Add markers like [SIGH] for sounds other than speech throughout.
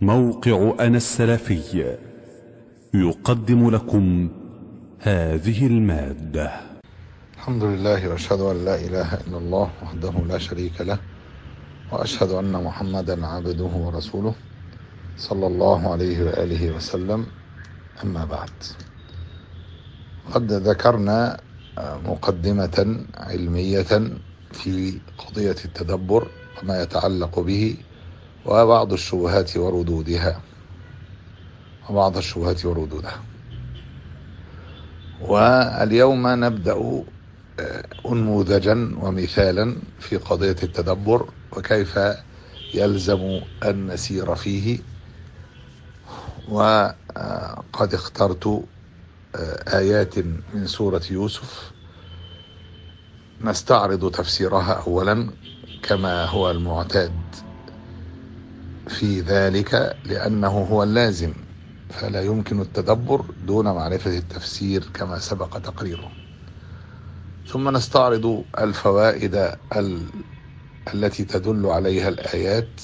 موقع أنا السلفي. يقدم لكم هذه المادة. الحمد لله وأشهد أن لا إله إلا الله وحده لا شريك له وأشهد أن محمدا عبده ورسوله صلى الله عليه وآله وسلم. أما بعد قد ذكرنا مقدمة علمية في قضية التدبر وما يتعلق به وبعض الشبهات وردودها. وبعض الشبهات وردودها. واليوم نبدأ انموذجا ومثالا في قضية التدبر وكيف يلزم ان نسير فيه. وقد اخترت آيات من سورة يوسف. نستعرض تفسيرها اولا كما هو المعتاد. في ذلك لأنه هو اللازم فلا يمكن التدبر دون معرفة التفسير كما سبق تقريره. ثم نستعرض الفوائد ال... التي تدل عليها الآيات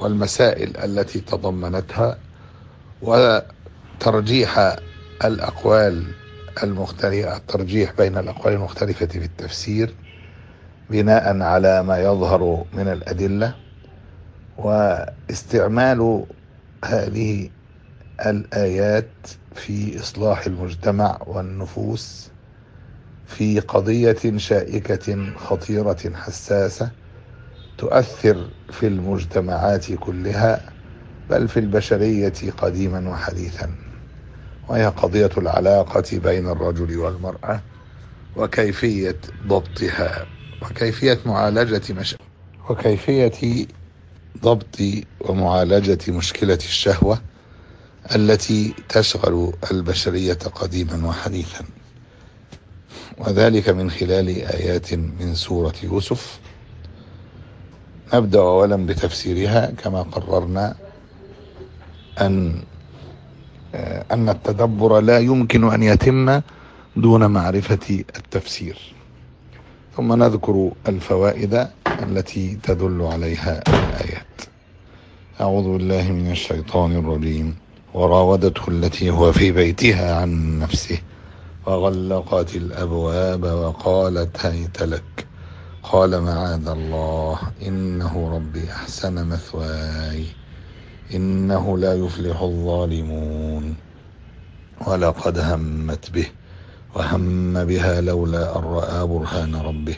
والمسائل التي تضمنتها وترجيح الأقوال المختلفة الترجيح بين الأقوال المختلفة في التفسير بناء على ما يظهر من الأدلة. واستعمال هذه الآيات في إصلاح المجتمع والنفوس في قضية شائكة خطيرة حساسة تؤثر في المجتمعات كلها بل في البشرية قديما وحديثا. وهي قضية العلاقة بين الرجل والمرأة وكيفية ضبطها وكيفية معالجة مش... وكيفية ضبط ومعالجة مشكلة الشهوة التي تشغل البشرية قديما وحديثا. وذلك من خلال آيات من سورة يوسف. نبدأ اولا بتفسيرها كما قررنا أن أن التدبر لا يمكن أن يتم دون معرفة التفسير. ثم نذكر الفوائد التي تدل عليها الآيات. أعوذ بالله من الشيطان الرجيم. وراودته التي هو في بيتها عن نفسه. وغلقت الأبواب وقالت هيت لك. قال معاذ الله إنه ربي أحسن مثواي. إنه لا يفلح الظالمون. ولقد همت به. وهم بها لولا أن رأى برهان ربه.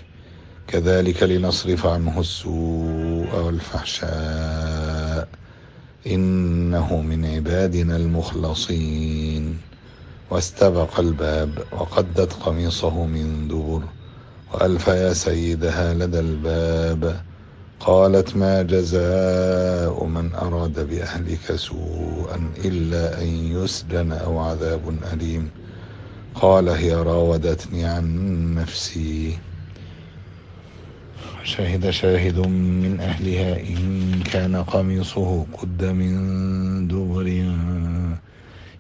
كذلك لنصرف عنه السوء والفحشاء. إنه من عبادنا المخلصين. واستبق الباب وقدت قميصه من دبر. وألف يا سيدها لدى الباب. قالت ما جزاء من أراد بأهلك سوءا إلا أن يسجن أو عذاب أليم. قال هي راودتني عن نفسي. شهد شاهد من أهلها إن كان قميصه قد من دبر.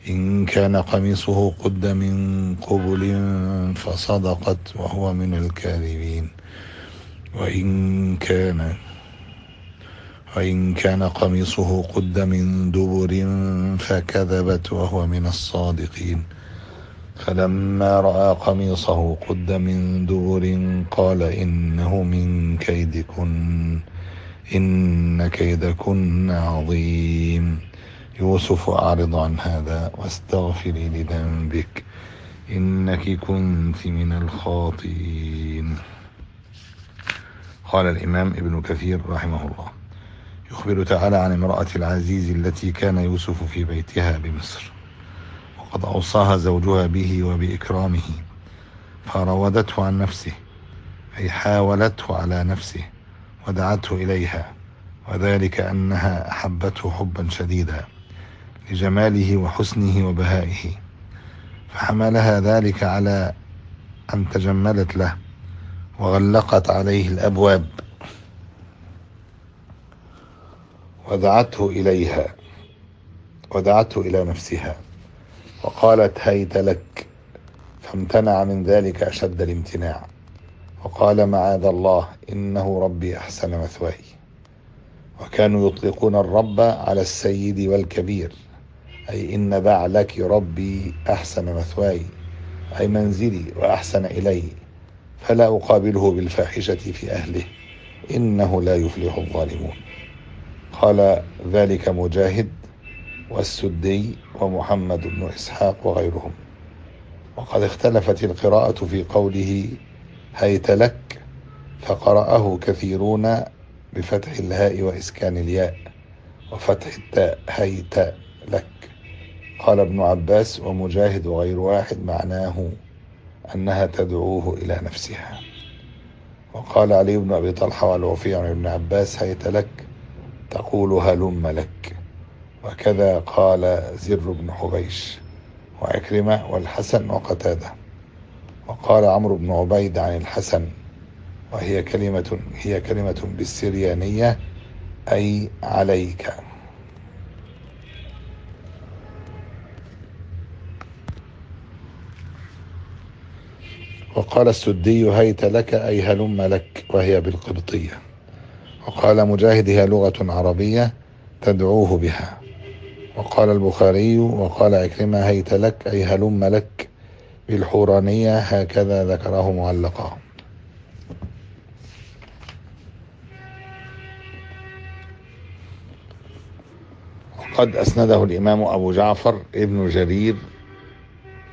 إن كان قميصه قد من قبل فصدقت وهو من الكاذبين. وإن كان وإن كان قميصه قد من دبر فكذبت وهو من الصادقين. فلما رأى قميصه قد من دبر قال إنه من كيدكن إن كيدكن عظيم. يوسف أعرض عن هذا واستغفري لذنبك إنك كنت من الخاطئين. قال الإمام ابن كثير رحمه الله. يخبر تعالى عن امرأة العزيز التي كان يوسف في بيتها بمصر. وقد أوصاها زوجها به وبإكرامه فراودته عن نفسه أي حاولته على نفسه ودعته إليها وذلك أنها أحبته حبا شديدا لجماله وحسنه وبهائه. فحملها ذلك على أن تجملت له وغلقت عليه الأبواب. ودعته إليها ودعته إلى نفسها. وقالت هيت لك فامتنع من ذلك أشد الامتناع. وقال معاذ الله إنه ربي أحسن مثواي. وكانوا يطلقون الرب على السيد والكبير. أي إن بعلك ربي أحسن مثواي أي منزلي وأحسن إلي. فلا أقابله بالفاحشة في أهله إنه لا يفلح الظالمون. قال ذلك مجاهد والسدي ومحمد بن إسحاق وغيرهم. وقد اختلفت القراءة في قوله هيت لك فقرأه كثيرون بفتح الهاء وإسكان الياء وفتح التاء هيت لك. قال ابن عباس ومجاهد وغير واحد معناه أنها تدعوه إلى نفسها. وقال علي بن أبي طلحة والوفي عن ابن عباس هيت لك تقول هلم لك. وكذا قال زر بن حبيش وعكرمة والحسن وقتادة. وقال عمرو بن عبيد عن الحسن وهي كلمة هي كلمة بالسريانية أي عليك. وقال السدي هيت لك أي هلم لك وهي بالقبطية. وقال مجاهد هي لغة عربية تدعوه بها. وقال البخاري وقال عكرمة هيت لك أي هلم لك بالحورانية هكذا ذكره معلقا وقد أسنده الإمام أبو جعفر ابن جرير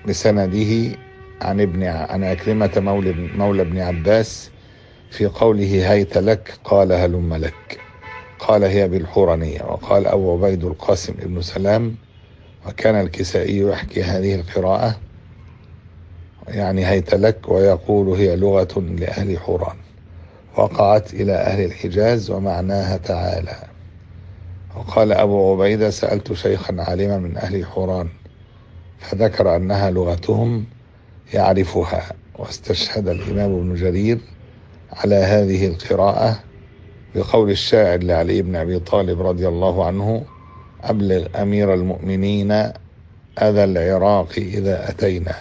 بسنده عن ابن عن عكرمة مولى مولى ابن عباس في قوله هيت لك قال هلم لك. قال هي بالحورانية. وقال أبو عبيد القاسم ابن سلام وكان الكسائي يحكي هذه القراءة يعني هيت لك ويقول هي لغة لأهل حوران. وقعت إلى أهل الحجاز ومعناها تعالى. وقال أبو عبيدة سألت شيخا عالما من أهل حوران فذكر أنها لغتهم يعرفها واستشهد الإمام ابن جرير على هذه القراءة بقول الشاعر لعلي بن أبي طالب رضي الله عنه أبلغ أمير المؤمنين أذى العراق إذا أتينا.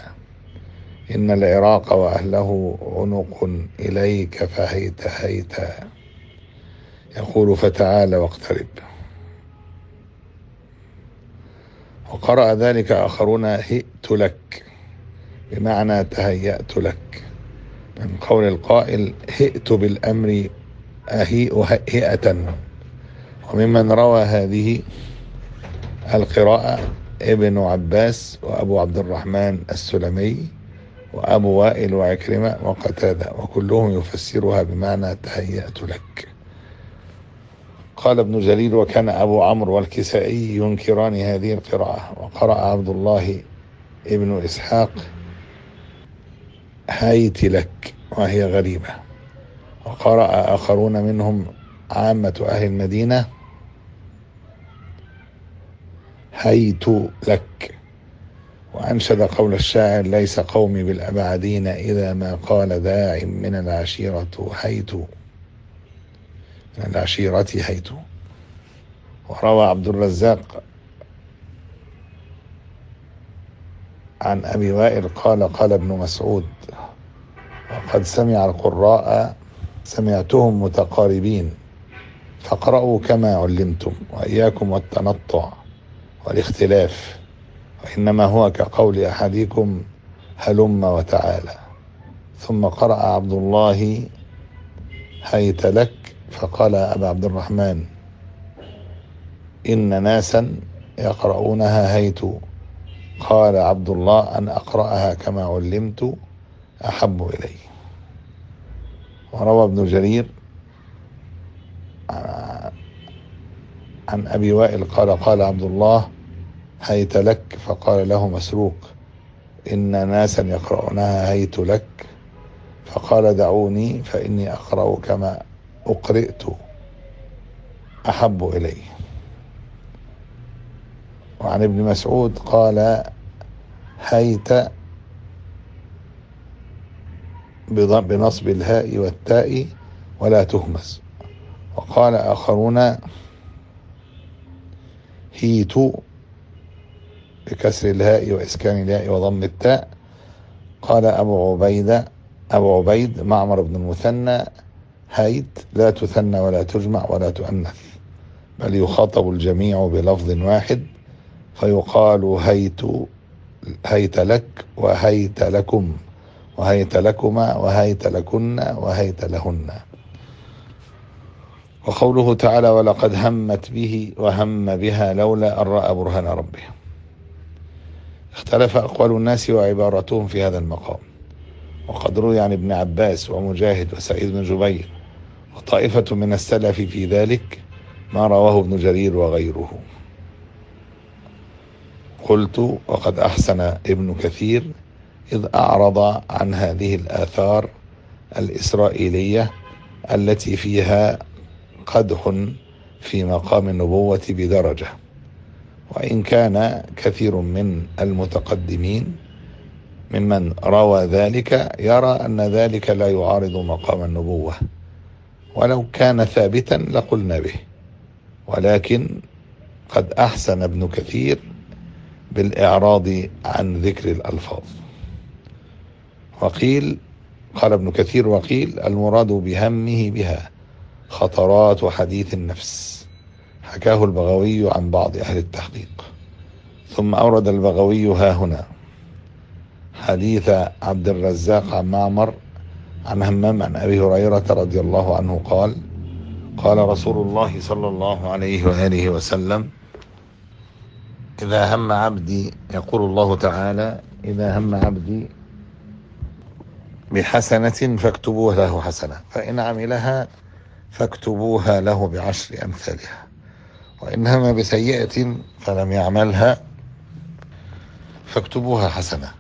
إن العراق وأهله عنق إليك فهيت هيتا يقول فتعال واقترب. وقرأ ذلك آخرون هئت لك. بمعنى تهيأت لك. من قول القائل هئت بالأمر أهيء هئة وممن روى هذه القراءة ابن عباس وأبو عبد الرحمن السلمي وأبو وائل وعكرمة وقتادة وكلهم يفسرها بمعنى تهيأت لك. قال ابن جليل وكان أبو عمرو والكسائي ينكران هذه القراءة وقرأ عبد الله ابن إسحاق هيت لك وهي غريبة وقرأ آخرون منهم عامة أهل المدينة. هيت لك. وأنشد قول الشاعر ليس قومي بالأبعدين إذا ما قال داع من العشيرة هيت. من العشيرة هيت. وروى عبد الرزاق عن أبي وائل قال قال ابن مسعود وقد سمع القراء سمعتهم متقاربين. فاقرأوا كما علمتم وإياكم والتنطع والاختلاف وإنما هو كقول أحدكم هلم وتعالى. ثم قرأ عبد الله هيت لك؟ فقال أبا عبد الرحمن إن ناسا يقرؤونها هيت. قال عبد الله أن أقرأها كما علمت أحب إلي وروى ابن جرير عن أبي وائل قال قال عبد الله هيت لك؟ فقال له مسروق إن ناسا يقرؤونها هيت لك؟ فقال دعوني فإني أقرأ كما أقرئت أحب إلي وعن ابن مسعود قال هيت بنصب الهاء والتاء ولا تهمس. وقال آخرون هيت بكسر الهاء وإسكان الهاء وضم التاء. قال أبو عبيدة أبو عبيد معمر بن المثنى هيت لا تثنى ولا تجمع ولا تؤنث بل يخاطب الجميع بلفظ واحد فيقال هيت هيت لك وهيت لكم. وهيت لكما وهيت لكن وهيت لهن. وقوله تعالى ولقد همت به وهم بها لولا أن رأى برهان ربه. اختلف أقوال الناس وعبارتهم في هذا المقام. وقد روي عن ابن عباس ومجاهد وسعيد بن جبير وطائفة من السلف في ذلك ما رواه ابن جرير وغيره. قلت وقد أحسن ابن كثير إذ أعرض عن هذه الآثار الإسرائيلية التي فيها قدح في مقام النبوة بدرجة. وإن كان كثير من المتقدمين ممن روى ذلك يرى أن ذلك لا يعارض مقام النبوة. ولو كان ثابتا لقلنا به. ولكن قد أحسن ابن كثير بالإعراض عن ذكر الألفاظ. وقيل قال ابن كثير وقيل المراد بهمه بها خطرات وحديث النفس. حكاه البغوي عن بعض أهل التحقيق. ثم أورد البغوي ها هنا. حديث عبد الرزاق عن معمر عن همام عن أبي هريرة رضي الله عنه قال قال رسول الله صلى الله عليه وآله وسلم إذا هم عبدي يقول الله تعالى إذا هم عبدي بحسنة فاكتبوها له حسنة فإن عملها فاكتبوها له بعشر أمثالها وإن هم بسيئة فلم يعملها فاكتبوها حسنة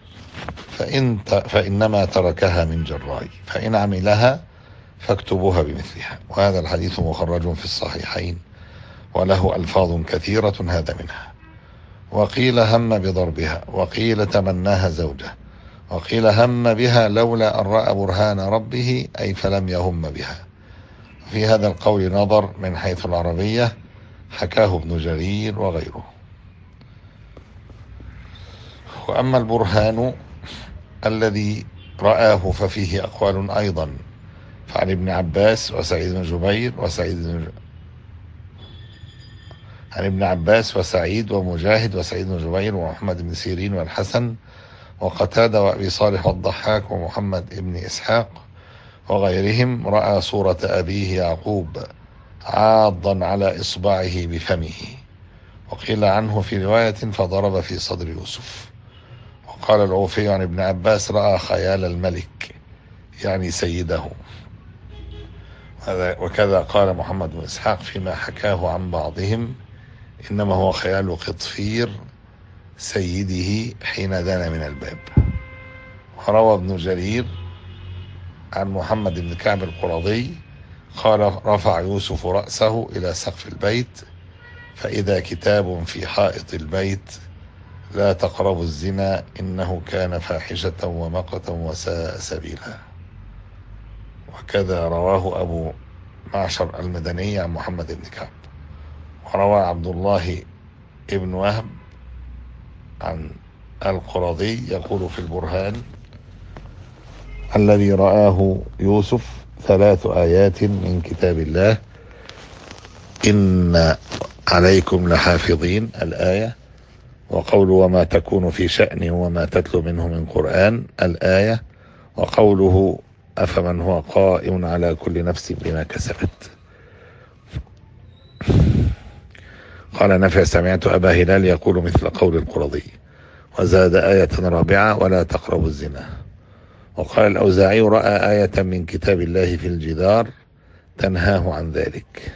فإن فإنما تركها من جراي فإن عملها فاكتبوها بمثلها وهذا الحديث مخرج في الصحيحين وله ألفاظ كثيرة هذا منها وقيل هم بضربها وقيل تمناها زوجه وقيل هم بها لولا أن رأى برهان ربه أي فلم يهم بها. في هذا القول نظر من حيث العربية حكاه ابن جرير وغيره. وأما البرهان الذي رآه ففيه أقوال أيضا فعن ابن عباس وسعيد بن جبير وسعيد بن عن ابن عباس وسعيد ومجاهد وسعيد بن جبير ومحمد بن سيرين والحسن وقتادة وأبي صالح والضحاك ومحمد بن إسحاق وغيرهم رأى صورة أبيه يعقوب عاضا على إصبعه بفمه وقيل عنه في رواية فضرب في صدر يوسف. وقال العوفي عن ابن عباس رأى خيال الملك يعني سيده. وكذا قال محمد بن إسحاق فيما حكاه عن بعضهم إنما هو خيال قطفير سيده حين دنا من الباب. وروى ابن جرير عن محمد بن كعب القرظي قال رفع يوسف رأسه إلى سقف البيت فإذا كتاب في حائط البيت لا تقربوا الزنا إنه كان فاحشة ومقتا وساء سبيلا. وكذا رواه أبو معشر المدني عن محمد بن كعب. وروى عبد الله ابن وهب عن القرظي يقول في البرهان الذي رآه يوسف ثلاث آيات من كتاب الله إن عليكم لحافظين الآية وقول وما تكون في شأن وما تتلو منه من قرآن الآية وقوله أفمن هو قائم على كل نفس بما كسبت. قال نافع سمعت أبا هلال يقول مثل قول القرظي وزاد آية رابعة ولا تقربوا الزنا. وقال الأوزاعي رأى آية من كتاب الله في الجدار تنهاه عن ذلك.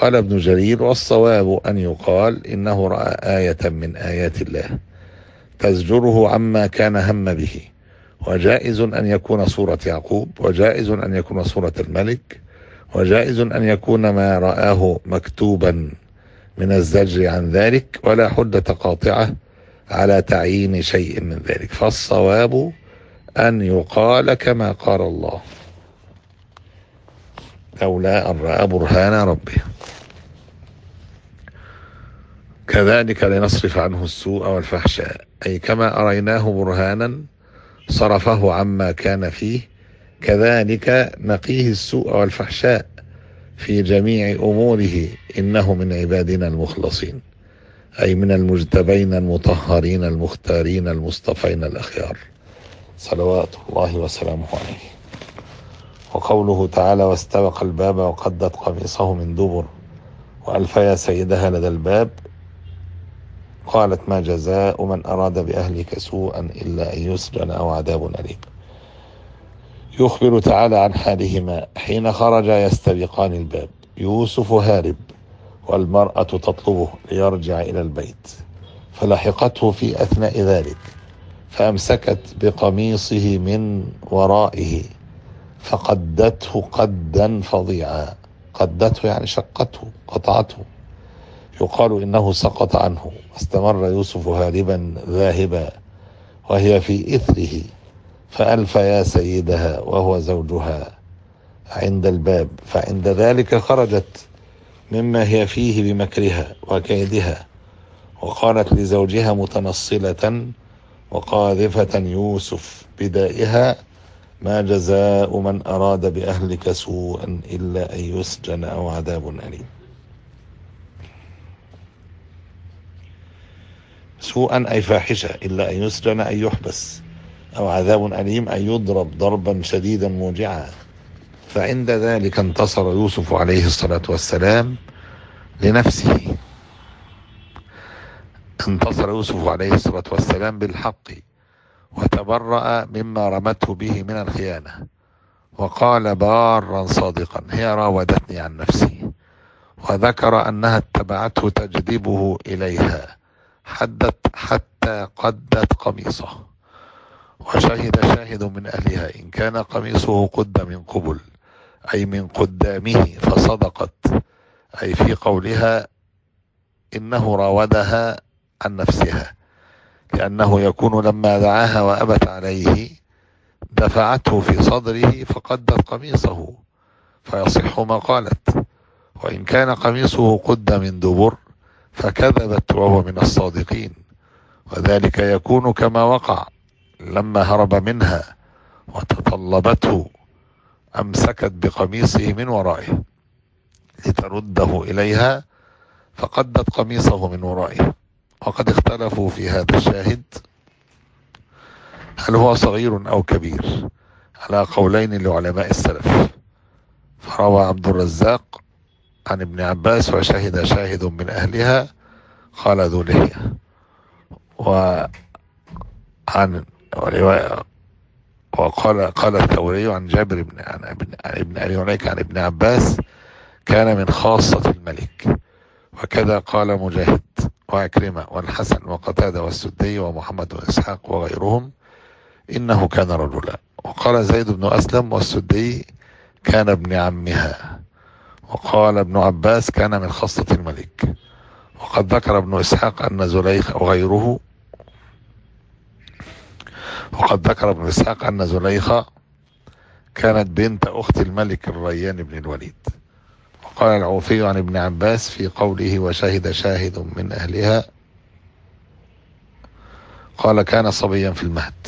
قال ابن جرير والصواب أن يقال إنه رأى آية من آيات الله تزجره عما كان هم به. وجائز أن يكون صورة يعقوب وجائز أن يكون صورة الملك وجائز أن يكون ما رآه مكتوبا. من الزجر عن ذلك ولا حجة قاطعة على تعيين شيء من ذلك. فالصواب أن يقال كما قال الله. لولا أن رأى برهان ربه. كذلك لنصرف عنه السوء والفحشاء. أي كما أريناه برهانا صرفه عما كان فيه كذلك نقيه السوء والفحشاء. في جميع أموره إنه من عبادنا المخلصين أي من المجتبين المطهرين المختارين المصطفين الأخيار. صلوات الله وسلامه عليه. وقوله تعالى واستبق الباب وقدت قميصه من دبر. وألف يا سيدها لدى الباب. قالت ما جزاء من أراد بأهلك سوءا إلا أن يسجن أو عذاب أليم. يخبر تعالى عن حالهما حين خرجا يستبقان الباب. يوسف هارب والمرأة تطلبه ليرجع إلى البيت. فلحقته في أثناء ذلك فأمسكت بقميصه من ورائه فقدته قدا فظيعا. قدته يعني شقته قطعته. يقال إنه سقط عنه. استمر يوسف هاربا ذاهبا وهي في إثره. فألف يا سيدها وهو زوجها عند الباب فعند ذلك خرجت مما هي فيه بمكرها وكيدها وقالت لزوجها متنصلة وقاذفة يوسف بدائها ما جزاء من أراد بأهلك سوءا إلا أن يسجن أو عذاب أليم. سوءا أي فاحشة إلا أن يسجن أن يحبس. أو عذاب أليم أن يضرب ضربا شديدا موجعا. فعند ذلك انتصر يوسف عليه الصلاة والسلام لنفسه. انتصر يوسف عليه الصلاة والسلام بالحق وتبرأ مما رمته به من الخيانة. وقال بارا صادقا هي راودتني عن نفسي. وذكر أنها اتبعته تجذبه إليها حدت حتى قدت قميصه. وشهد شاهد من أهلها إن كان قميصه قد من قبل أي من قدامه فصدقت. أي في قولها إنه راودها عن نفسها لأنه يكون لما دعاها وأبت عليه دفعته في صدره فقدت قميصه فيصح ما قالت. وإن كان قميصه قد من دبر فكذبت وهو من الصادقين وذلك يكون كما وقع. لما هرب منها وتطلبته أمسكت بقميصه من ورائه لترده إليها فقدت قميصه من ورائه. وقد اختلفوا في هذا الشاهد. هل هو صغير أو كبير؟ على قولين لعلماء السلف. فروى عبد الرزاق عن ابن عباس وشهد شاهد من أهلها قال ذو لحيه وعن وقال قال الثوري عن جابر بن عن ابن عن ابن أبي مليكه عن ابن عباس كان من خاصة الملك وكذا قال مجاهد وعكرمة والحسن وقتادة والسدي ومحمد بن إسحاق وغيرهم إنه كان رجلا وقال زيد بن أسلم والسدي كان ابن عمها وقال ابن عباس كان من خاصة الملك وقد ذكر ابن إسحاق أن زليخ وغيره وقد ذكر ابن إسحاق أن زليخة كانت بنت أخت الملك الريان بن الوليد. وقال العوفي عن ابن عباس في قوله وشهد شاهد من أهلها قال كان صبيا في المهد.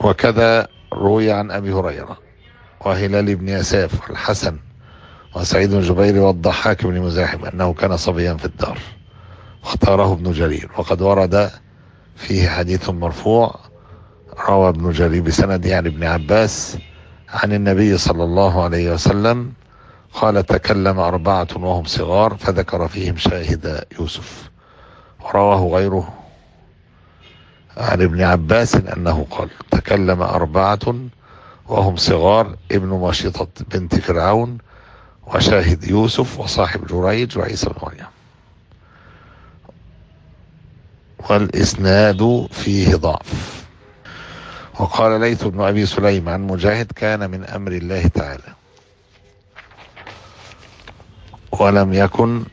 وكذا روي عن أبي هريرة وهلال بن يساف والحسن وسعيد بن جبير والضحاك بن مزاحم أنه كان صبيا في الدار. واختاره ابن جرير. وقد ورد فيه حديث مرفوع روى ابن جرير بسند عن ابن عباس عن النبي صلى الله عليه وسلم قال تكلم أربعة وهم صغار فذكر فيهم شاهد يوسف. ورواه غيره عن ابن عباس أنه قال تكلم أربعة وهم صغار ابن ماشطة بنت فرعون وشاهد يوسف وصاحب جريج وعيسى بن مريم. والإسناد فيه ضعف. وقال ليث بن أبي سليم عن مجاهد كان من أمر الله تعالى ولم يكن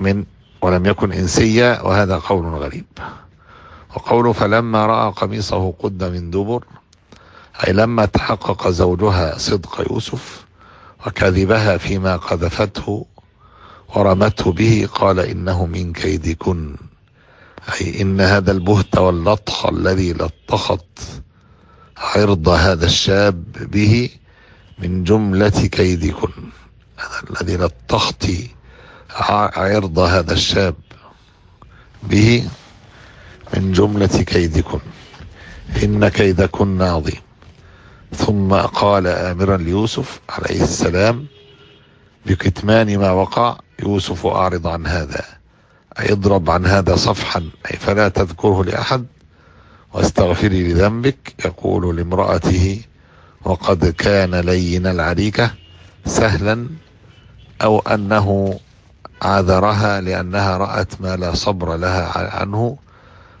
من ولم يكن إنسيا وهذا قول غريب. وقوله فلما رأى قميصه قد من دبر أي لما تحقق زوجها صدق يوسف وكذبها فيما قذفته ورمته به قال إنه من كيدكن. أي إن هذا البهت واللطخ الذي لطخت عرض هذا الشاب به من جملة كيدكن. الذي لطخت عرض هذا الشاب به من جملة كيدكن. إن كيدكن عظيم ثم قال آمرا ليوسف عليه السلام بكتمان ما وقع. يوسف أعرض عن هذا. أي اضرب عن هذا صفحا أي فلا تذكره لأحد واستغفري لذنبك يقول لامرأته وقد كان لين العريكة سهلا أو أنه عذرها لأنها رأت ما لا صبر لها عنه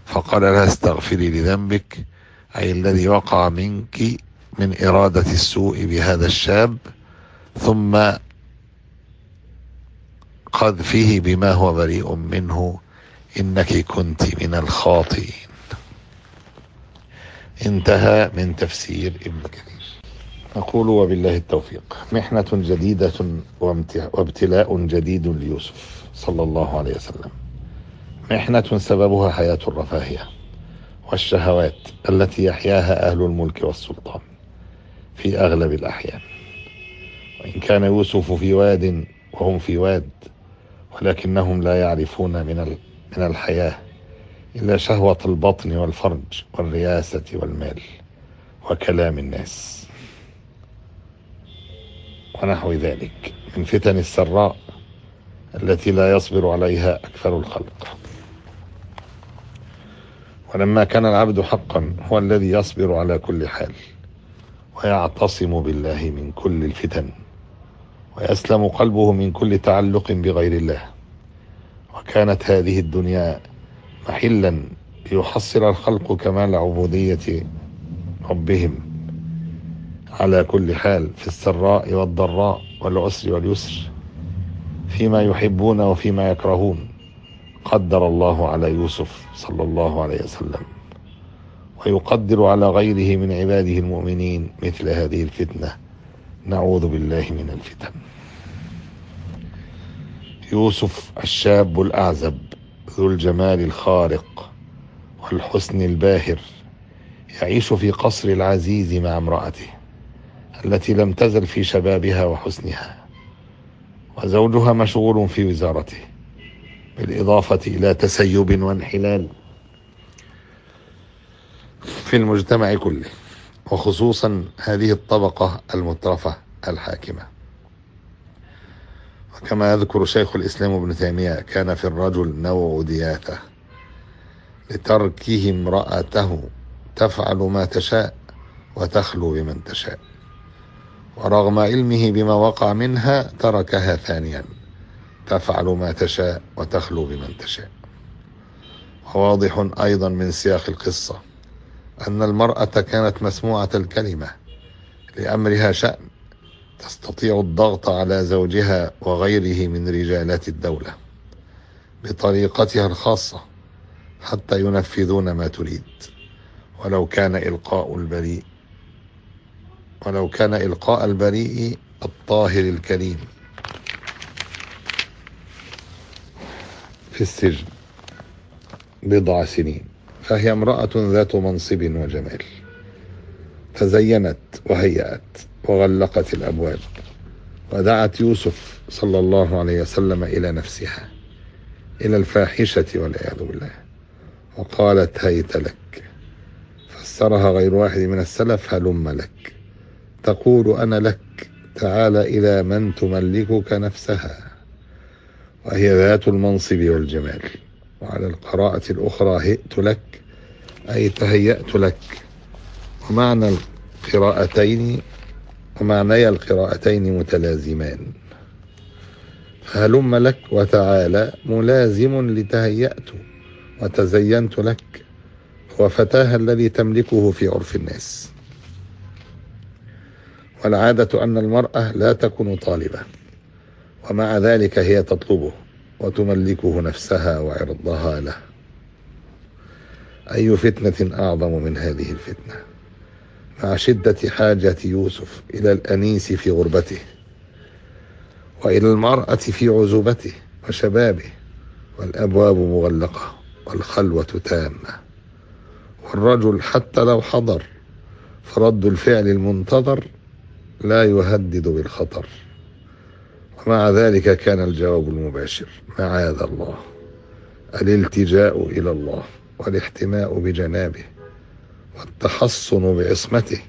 فقال لها استغفري لذنبك أي الذي وقع منك من إرادة السوء بهذا الشاب ثم قذفه بما هو بريء منه إنك كنت من الخاطئين. انتهى من تفسير ابن كثير. نقول وبالله التوفيق. محنة جديدة وابتلاء جديد ليوسف صلى الله عليه وسلم. محنة سببها حياة الرفاهية والشهوات التي يحياها أهل الملك والسلطان في أغلب الأحيان. وإن كان يوسف في واد وهم في واد ولكنهم لا يعرفون من من الحياة إلا شهوة البطن والفرج والرياسة والمال وكلام الناس. ونحو ذلك من فتن السراء التي لا يصبر عليها أكثر الخلق. ولما كان العبد حقا هو الذي يصبر على كل حال ويعتصم بالله من كل الفتن. ويسلم قلبه من كل تعلق بغير الله. وكانت هذه الدنيا محلا ليحصل الخلق كمال عبودية ربهم. على كل حال في السراء والضراء والعسر واليسر فيما يحبون وفيما يكرهون قدر الله على يوسف صلى الله عليه وسلم. ويقدر على غيره من عباده المؤمنين مثل هذه الفتنة. نعوذ بالله من الفتن. يوسف الشاب الأعزب ذو الجمال الخارق والحسن الباهر يعيش في قصر العزيز مع امرأته التي لم تزل في شبابها وحسنها وزوجها مشغول في وزارته بالإضافة إلى تسيب وانحلال في المجتمع كله. وخصوصا هذه الطبقة المترفة الحاكمة. وكما يذكر شيخ الإسلام ابن تيمية كان في الرجل نوع دياثة لتركه امرأته تفعل ما تشاء وتخلو بمن تشاء. ورغم علمه بما وقع منها تركها ثانيا تفعل ما تشاء وتخلو بمن تشاء. وواضح أيضا من سياق القصة. أن المرأة كانت مسموعة الكلمة لأمرها شأن تستطيع الضغط على زوجها وغيره من رجالات الدولة بطريقتها الخاصة حتى ينفذون ما تريد. ولو كان إلقاء البريء ولو كان إلقاء البريء الطاهر الكريم. في السجن بضع سنين. فهي امرأة ذات منصب وجمال. تزينت وهيأت وغلقت الأبواب. ودعت يوسف صلى الله عليه وسلم إلى نفسها إلى الفاحشة والعياذ بالله. وقالت هيت لك. فسرها غير واحد من السلف هلم لك. تقول أنا لك. تعال إلى من تملكك نفسها. وهي ذات المنصب والجمال. وعلى القراءة الأخرى هئت لك أي تهيأت لك. ومعنى القراءتين ومعني القراءتين متلازمان. فهلم لك وتعالى ملازم لتهيأت وتزينت لك هو فتاها الذي تملكه في عرف الناس. والعادة أن المرأة لا تكون طالبة ومع ذلك هي تطلبه. وتملكه نفسها وعرضها له. أي فتنة أعظم من هذه الفتنة؟ مع شدة حاجة يوسف إلى الأنيس في غربته وإلى المرأة في عزوبته وشبابه والأبواب مغلقة والخلوة تامة. والرجل حتى لو حضر فرد الفعل المنتظر لا يهدد بالخطر. ومع ذلك كان الجواب المباشر. معاذ الله. الالتجاء إلى الله والاحتماء بجنابه والتحصن بعصمته.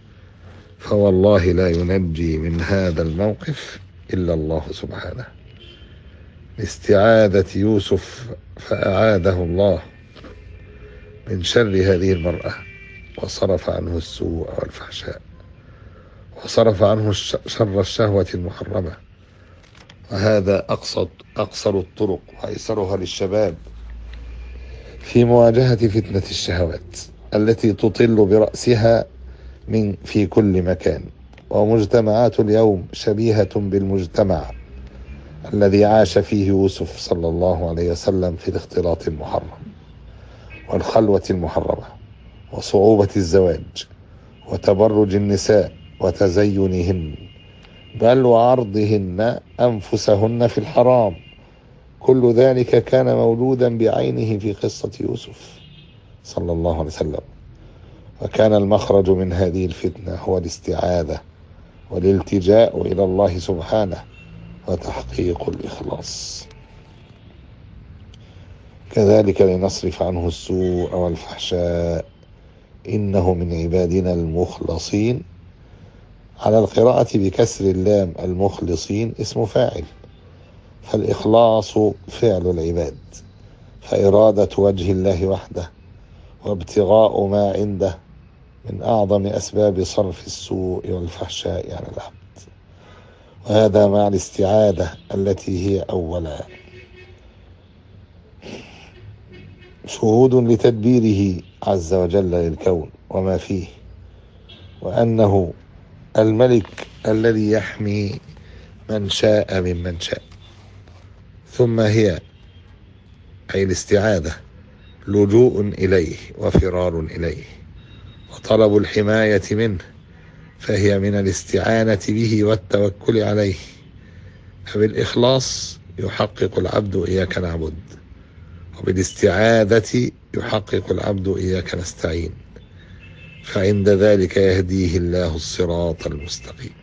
فوالله لا ينجي من هذا الموقف إلا الله سبحانه. لاستعاذة يوسف فأعاده الله من شر هذه المرأة. وصرف عنه السوء والفحشاء. وصرف عنه شر الشهوة المحرمة. وهذا أقصد أقصر الطرق وأيسرها للشباب في مواجهة فتنة الشهوات التي تطل برأسها من في كل مكان. ومجتمعات اليوم شبيهة بالمجتمع الذي عاش فيه يوسف صلى الله عليه وسلم في الاختلاط المحرم والخلوة المحرمة وصعوبة الزواج وتبرج النساء وتزينهن. بل وعرضهن أنفسهن في الحرام. كل ذلك كان مولودا بعينه في قصة يوسف صلى الله عليه وسلم. وكان المخرج من هذه الفتنة هو الاستعاذة والالتجاء إلى الله سبحانه وتحقيق الإخلاص. كذلك لنصرف عنه السوء والفحشاء. إنه من عبادنا المخلصين. على القراءة بكسر اللام المخلصين اسم فاعل فالإخلاص فعل العباد فإرادة وجه الله وحده وابتغاء ما عنده من أعظم أسباب صرف السوء والفحشاء على العبد. وهذا مع الاستعاذة التي هي أولا. شهود لتدبيره عز وجل للكون وما فيه وأنه الملك الذي يحمي من شاء ممن شاء. ثم هي أي الاستعاذة لجوء إليه وفرار إليه وطلب الحماية منه فهي من الاستعانة به والتوكل عليه. فبالإخلاص يحقق العبد إياك نعبد وبالاستعاذة يحقق العبد إياك نستعين. فعند ذلك يهديه الله الصراط المستقيم.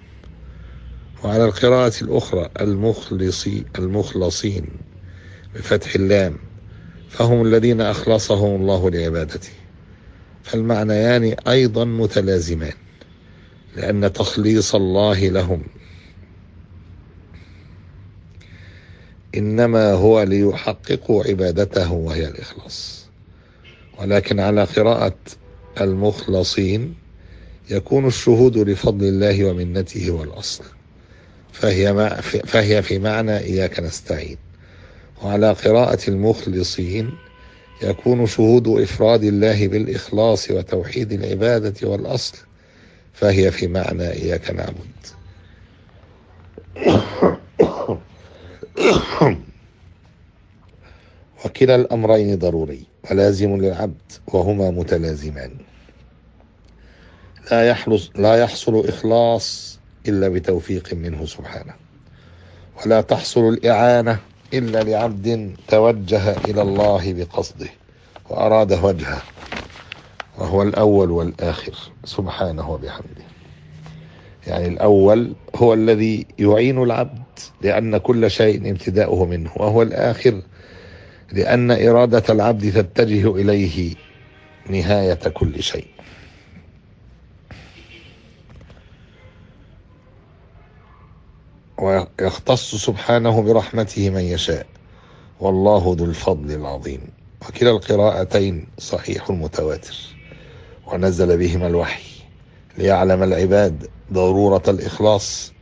وعلى القراءة الأخرى المخلصي المخلصين بفتح اللام فهم الذين أخلصهم الله لعبادته. فالمعنيان أيضا متلازمان لأن تخليص الله لهم. إنما هو ليحققوا عبادته وهي الإخلاص. ولكن على قراءة المخلصين يكون الشهود لفضل الله ومنته والأصل. فهي, فهي في معنى إياك نستعين. وعلى قراءة المخلصين يكون شهود إفراد الله بالإخلاص وتوحيد العبادة والأصل. فهي في معنى إياك نعبد. [COUGHS] وكلا الأمرين ضروري ولازم للعبد وهما متلازمان. لا يحلص لا يحصل إخلاص إلا بتوفيق منه سبحانه. ولا تحصل الإعانة إلا لعبد توجه إلى الله بقصده وأراد وجهه وهو الأول والآخر. سبحانه وبحمده. يعني الأول هو الذي يعين العبد لأن كل شيء ابتداؤه منه وهو الآخر لأن إرادة العبد تتجه إليه نهاية كل شيء. ويختص سبحانه برحمته من يشاء. والله ذو الفضل العظيم. وكلا القراءتين صحيح متواتر ونزل بهما الوحي ليعلم العباد ضرورة الإخلاص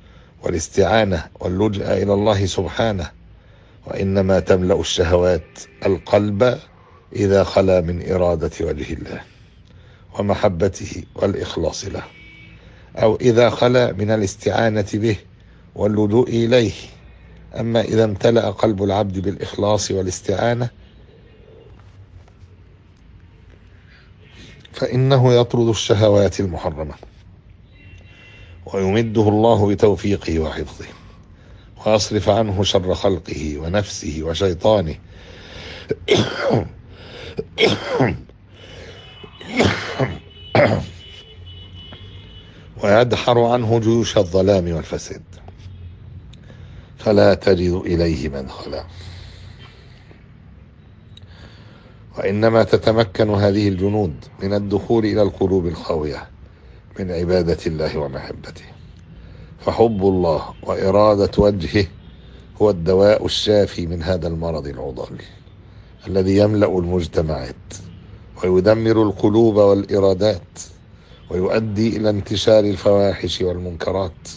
والاستعانة واللجأ إلى الله سبحانه وإنما تملأ الشهوات القلب إذا خلا من إرادة وجه الله ومحبته والإخلاص له. أو إذا خلا من الاستعانة به واللجوء إليه. أما إذا امتلأ قلب العبد بالإخلاص والاستعانة فإنه يطرد الشهوات المحرمة. ويمده الله بتوفيقه وحفظه. ويصرف عنه شر خلقه ونفسه وشيطانه. ويدحر عنه جيوش الظلام والفساد. فلا تجد إليه مدخلا وإنما تتمكن هذه الجنود من الدخول إلى القلوب الخاوية من عبادة الله ومحبته. فحب الله وإرادة وجهه هو الدواء الشافي من هذا المرض العضال الذي يملأ المجتمعات ويدمر القلوب والإرادات ويؤدي إلى انتشار الفواحش والمنكرات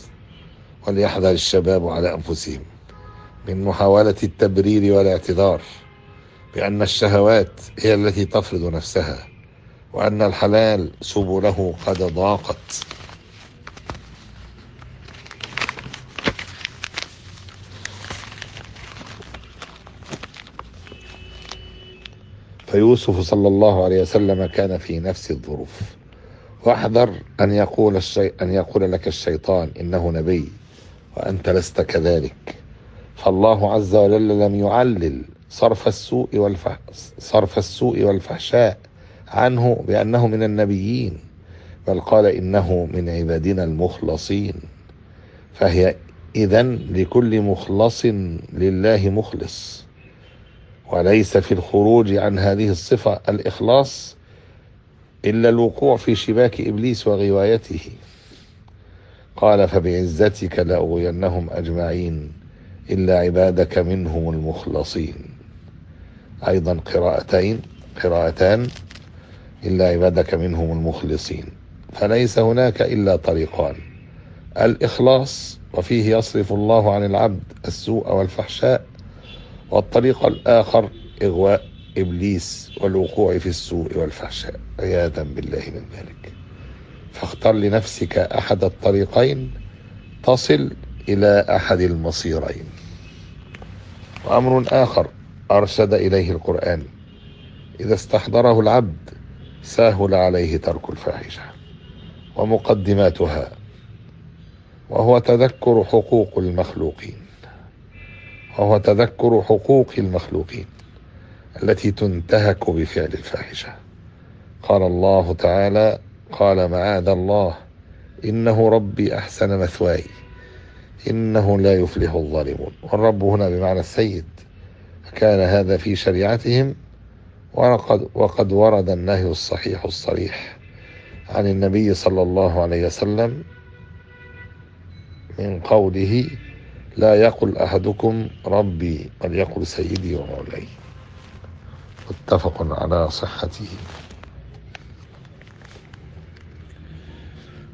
وليحذر الشباب على أنفسهم من محاولة التبرير والاعتذار بأن الشهوات هي التي تفرض نفسها وأن الحلال سبله قد ضاقت فيوسف صلى الله عليه وسلم كان في نفس الظروف. واحذر أن يقول الشي... أن يقول لك الشيطان إنه نبي وأنت لست كذلك. فالله عز وجل لم يعلل صرف السوء والفح... صرف السوء والفحشاء عنه بأنه من النبيين بل قال إنه من عبادنا المخلصين. فهي إذا لكل مخلص لله مخلص. وليس في الخروج عن هذه الصفة الإخلاص إلا الوقوع في شباك إبليس وغوايته. قال فبعزتك لأغوينهم أجمعين إلا عبادك منهم المخلصين. أيضا قراءتين قراءتان إلا عبادك منهم المخلصين. فليس هناك إلا طريقان الإخلاص وفيه يصرف الله عن العبد السوء والفحشاء والطريق الآخر إغواء إبليس والوقوع في السوء والفحشاء. عياذا بالله من ذلك. فاختر لنفسك أحد الطريقين. تصل إلى أحد المصيرين. وأمر آخر أرشد إليه القرآن. إذا استحضره العبد سهل عليه ترك الفاحشة ومقدماتها وهو تذكر حقوق المخلوقين. وهو تذكر حقوق المخلوقين التي تنتهك بفعل الفاحشة. قال الله تعالى قال معاذ الله إنه ربي أحسن مثواي إنه لا يفلح الظالمون. والرب هنا بمعنى السيد كان هذا في شريعتهم وقد, وقد ورد النهي الصحيح الصريح عن النبي صلى الله عليه وسلم من قوله لا يقل أحدكم ربي بل يقل سيدي ومولاي. متفق على صحته.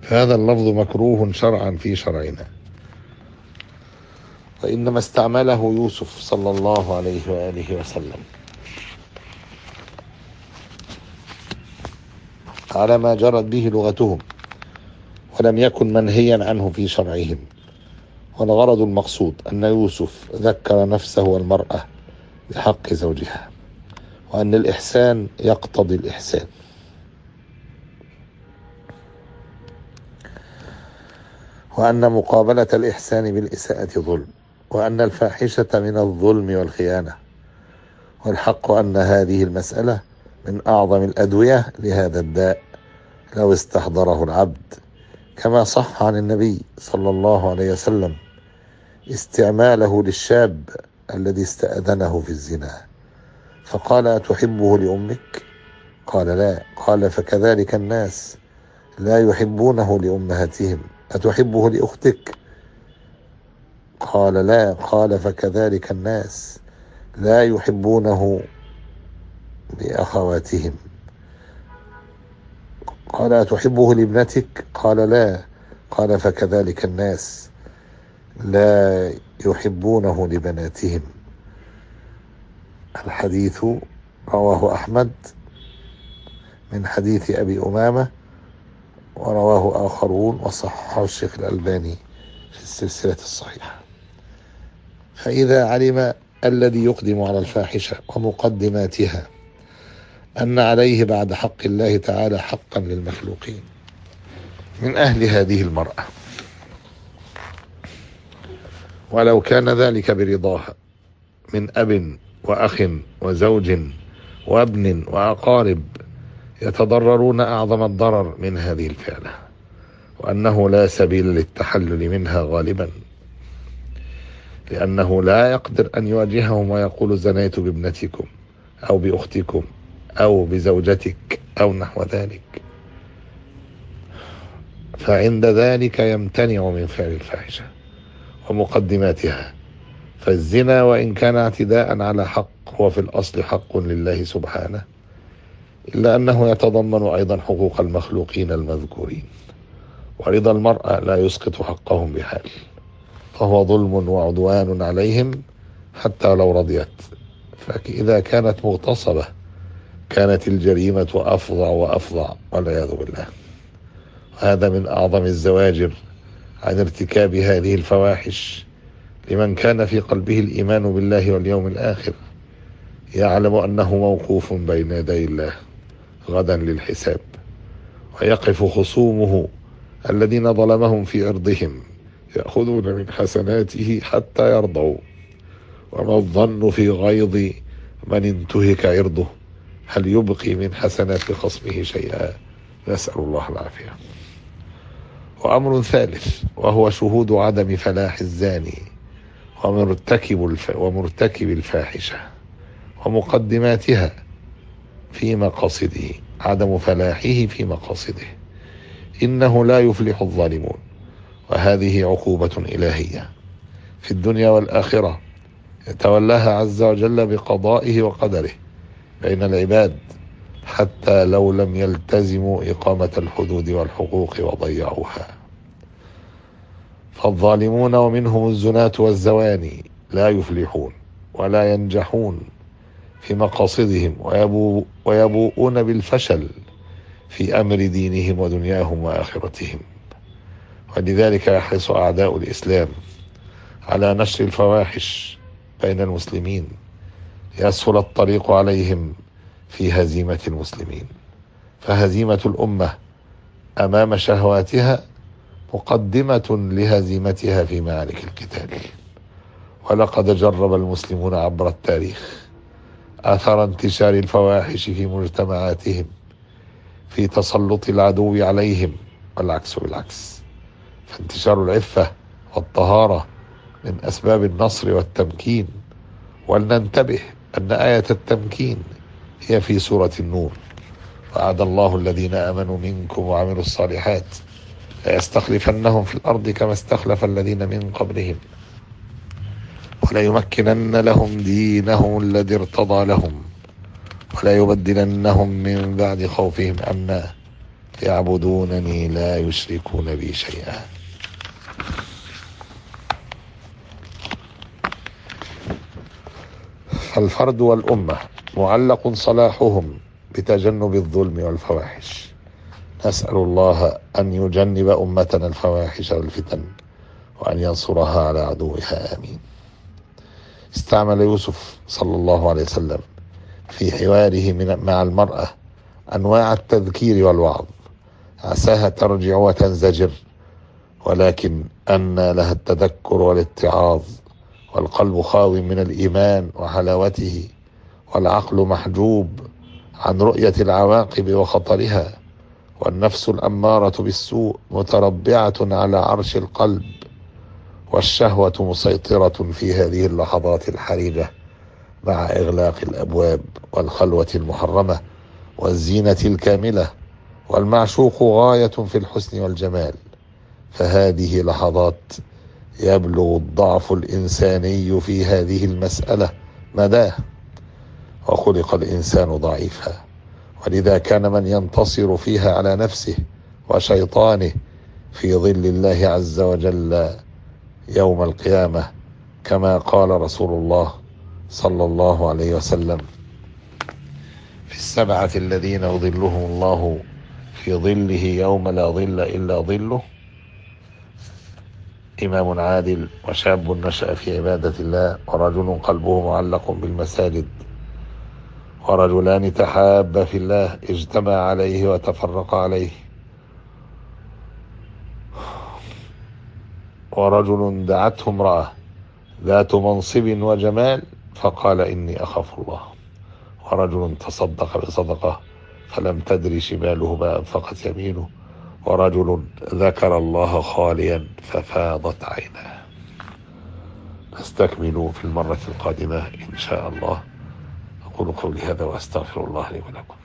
هذا اللفظ مكروه شرعا في شرعنا. وإنما استعمله يوسف صلى الله عليه وآله وسلم. على ما جرت به لغتهم ولم يكن منهيا عنه في شرعهم. والغرض المقصود أن يوسف ذكر نفسه والمرأة بحق زوجها وأن الإحسان يقتضي الإحسان. وأن مقابلة الإحسان بالإساءة ظلم وأن الفاحشة من الظلم والخيانة. والحق أن هذه المسألة من أعظم الأدوية لهذا الداء لو استحضره العبد كما صح عن النبي صلى الله عليه وسلم. استعماله للشاب الذي استأذنه في الزنا. فقال أتحبه لأمك؟ قال لا. قال فكذلك الناس لا يحبونه لأمهاتهم. أتحبه لأختك؟ قال لا. قال فكذلك الناس لا يحبونه لأخواتهم. قال أتحبه لابنتك؟ قال لا. قال فكذلك الناس لا يحبونه لبناتهم. الحديث رواه أحمد من حديث أبي أمامة ورواه آخرون وصححه الشيخ الألباني في السلسلة الصحيحة. فإذا علم الذي يقدم على الفاحشة ومقدماتها أن عليه بعد حق الله تعالى حقا للمخلوقين من أهل هذه المرأة. ولو كان ذلك برضاها من أب وأخ وزوج وابن وأقارب يتضررون أعظم الضرر من هذه الفعلة وأنه لا سبيل للتحلل منها غالبا. لأنه لا يقدر أن يواجههم ويقول زنيت بابنتكم أو بأختكم أو بزوجتك أو نحو ذلك. فعند ذلك يمتنع من فعل الفاحشة. ومقدماتها. فالزنا وإن كان اعتداء على حق هو في الأصل حق لله سبحانه إلا أنه يتضمن أيضا حقوق المخلوقين المذكورين. ورضا المرأة لا يسقط حقهم بحال فهو ظلم وعدوان عليهم حتى لو رضيت. فإذا كانت مغتصبة كانت الجريمة أفظع وأفظع والعياذ بالله. هذا من أعظم الزواجر عن ارتكاب هذه الفواحش لمن كان في قلبه الإيمان بالله واليوم الآخر يعلم أنه موقوف بين يدي الله غدا للحساب ويقف خصومه الذين ظلمهم في عرضهم يأخذون من حسناته حتى يرضوا وما الظن في غيظ من انتهك عرضه؟ هل يبقي من حسنات خصمه شيئا؟ نسأل الله العافية. وأمر ثالث وهو شهود عدم فلاح الزاني ومرتكب الف... ومرتكب الفاحشة ومقدماتها في مقاصده عدم فلاحه في مقاصده. إنه لا يفلح الظالمون وهذه عقوبة إلهية. في الدنيا والآخرة يتولاها عز وجل بقضائه وقدره بين العباد. حتى لو لم يلتزموا إقامة الحدود والحقوق وضيعوها فالظالمون ومنهم الزناة والزواني لا يفلحون ولا ينجحون في مقاصدهم ويبو ويبوؤون بالفشل في أمر دينهم ودنياهم وآخرتهم. ولذلك يحرص أعداء الإسلام على نشر الفواحش بين المسلمين. ليسهل الطريق عليهم في هزيمة المسلمين. فهزيمة الأمة أمام شهواتها مقدمة لهزيمتها في معارك القتال ولقد جرب المسلمون عبر التاريخ أثر انتشار الفواحش في مجتمعاتهم في تسلط العدو عليهم والعكس بالعكس. فانتشار العفة والطهارة من أسباب النصر والتمكين. ولننتبه أن آية التمكين هي في سورة النور. وعد الله الذين آمنوا منكم وعملوا الصالحات ليستخلفنهم في الأرض كما استخلف الذين من قبلهم وليمكنن لهم دينهم الذي ارتضى لهم ولا يبدلنهم من بعد خوفهم أمنا. يعبدونني لا يشركون بي شيئا. فالفرد والأمة معلق صلاحهم بتجنب الظلم والفواحش. نسأل الله أن يجنب أمتنا الفواحش والفتن وأن ينصرها على عدوها آمين. استعمل يوسف صلى الله عليه وسلم في حواره من مع المرأة أنواع التذكير والوعظ. عساها ترجع وتنزجر ولكن أن لها التذكر والاتعاظ والقلب خاو من الإيمان وحلاوته والعقل محجوب عن رؤية العواقب وخطرها والنفس الأمارة بالسوء متربعة على عرش القلب والشهوة مسيطرة في هذه اللحظات الحرجة مع إغلاق الأبواب والخلوة المحرمة والزينة الكاملة والمعشوق غاية في الحسن والجمال. فهذه لحظات يبلغ الضعف الإنساني في هذه المسألة. مداه وخلق الإنسان ضعيفا. ولذا كان من ينتصر فيها على نفسه وشيطانه في ظل الله عز وجل يوم القيامة كما قال رسول الله صلى الله عليه وسلم في السبعة الذين يظلهم الله في ظله يوم لا ظل إلا ظله إمام عادل وشاب نشأ في عبادة الله ورجل قلبه معلق بالمساجد. ورجلان تحابا في الله اجتمع عليه وتفرق عليه. ورجل دعته امرأة ذات منصب وجمال فقال إني أخاف الله. ورجل تصدق بصدقة فلم تدري شماله ما أنفقت يمينه. ورجل ذكر الله خاليا ففاضت عيناه. نستكمل في المرة القادمة إن شاء الله. أقول قولي هذا وأستغفر الله لي ولكم.